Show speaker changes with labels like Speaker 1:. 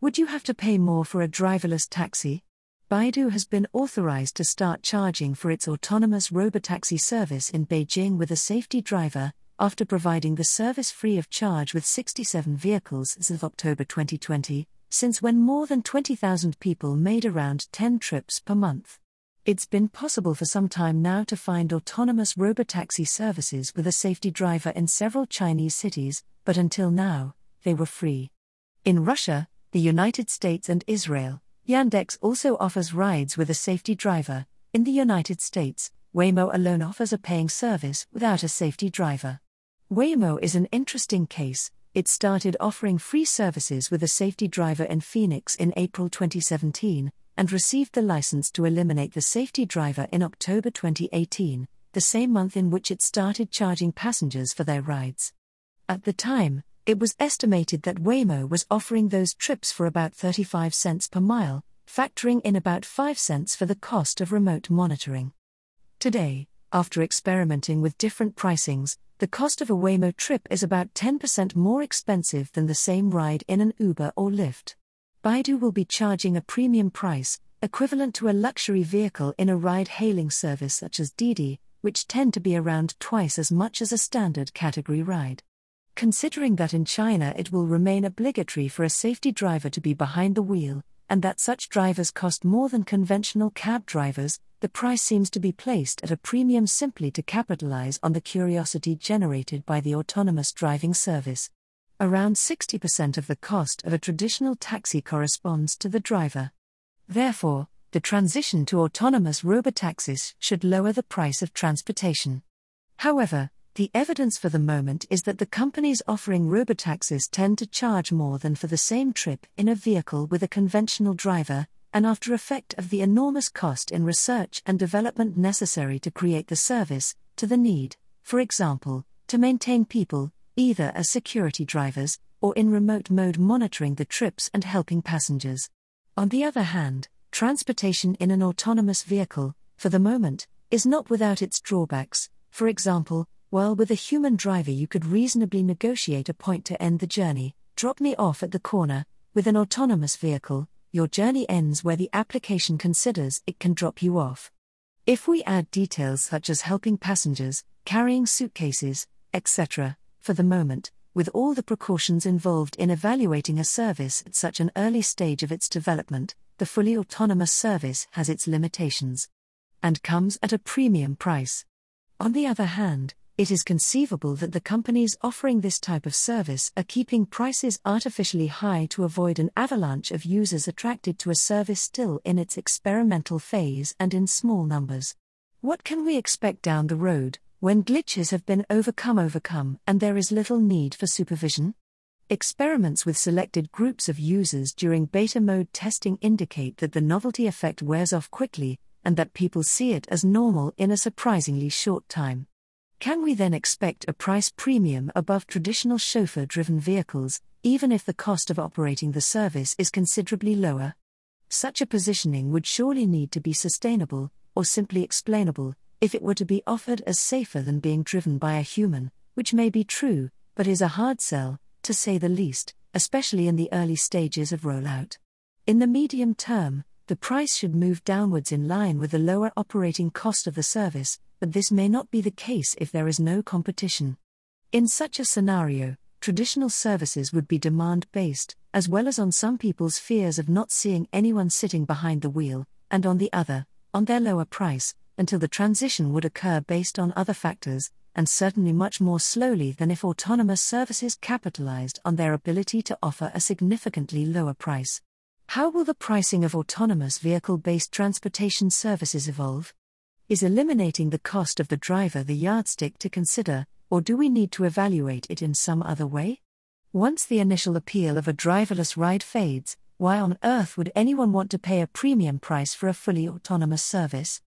Speaker 1: Would you have to pay more for a driverless taxi? Baidu has been authorized to start charging for its autonomous robotaxi service in Beijing with a safety driver, after providing the service free of charge with 67 vehicles as of October 2020, since when more than 20,000 people made around 10 trips per month. It's been possible for some time now to find autonomous robotaxi services with a safety driver in several Chinese cities, but until now, they were free. In Russia, the United States, and Israel, Yandex also offers rides with a safety driver. In the United States, Waymo alone offers a paying service without a safety driver. Waymo is an interesting case. It started offering free services with a safety driver in Phoenix in April 2017 and received the license to eliminate the safety driver in October 2018, the same month in which it started charging passengers for their rides. At the time, it was estimated that Waymo was offering those trips for about 35 cents per mile, factoring in about 5 cents for the cost of remote monitoring. Today, after experimenting with different pricings, the cost of a Waymo trip is about 10% more expensive than the same ride in an Uber or Lyft. Baidu will be charging a premium price, equivalent to a luxury vehicle in a ride hailing service such as Didi, which tend to be around twice as much as a standard category ride. Considering that in China it will remain obligatory for a safety driver to be behind the wheel, and that such drivers cost more than conventional cab drivers, the price seems to be placed at a premium simply to capitalize on the curiosity generated by the autonomous driving service. Around 60% of the cost of a traditional taxi corresponds to the driver. Therefore, the transition to autonomous robotaxis should lower the price of transportation. However, the evidence for the moment is that the companies offering robotaxis tend to charge more than for the same trip in a vehicle with a conventional driver, an after effect of the enormous cost in research and development necessary to create the service, to the need, for example, to maintain people, either as security drivers or in remote mode monitoring the trips and helping passengers. On the other hand, transportation in an autonomous vehicle, for the moment, is not without its drawbacks. For example, while with a human driver you could reasonably negotiate a point to end the journey, drop me off at the corner, with an autonomous vehicle, your journey ends where the application considers it can drop you off. If we add details such as helping passengers, carrying suitcases, etc., for the moment, with all the precautions involved in evaluating a service at such an early stage of its development, the fully autonomous service has its limitations. And comes at a premium price. On the other hand, it is conceivable that the companies offering this type of service are keeping prices artificially high to avoid an avalanche of users attracted to a service still in its experimental phase and in small numbers. What can we expect down the road, when glitches have been overcome overcome and there is little need for supervision? Experiments with selected groups of users during beta mode testing indicate that the novelty effect wears off quickly, and that people see it as normal in a surprisingly short time. Can we then expect a price premium above traditional chauffeur driven vehicles, even if the cost of operating the service is considerably lower? Such a positioning would surely need to be sustainable, or simply explainable, if it were to be offered as safer than being driven by a human, which may be true, but is a hard sell, to say the least, especially in the early stages of rollout. In the medium term, the price should move downwards in line with the lower operating cost of the service, but this may not be the case if there is no competition. In such a scenario, traditional services would be demand based, as well as on some people's fears of not seeing anyone sitting behind the wheel, and on the other, on their lower price, until the transition would occur based on other factors, and certainly much more slowly than if autonomous services capitalized on their ability to offer a significantly lower price. How will the pricing of autonomous vehicle based transportation services evolve? Is eliminating the cost of the driver the yardstick to consider, or do we need to evaluate it in some other way? Once the initial appeal of a driverless ride fades, why on earth would anyone want to pay a premium price for a fully autonomous service?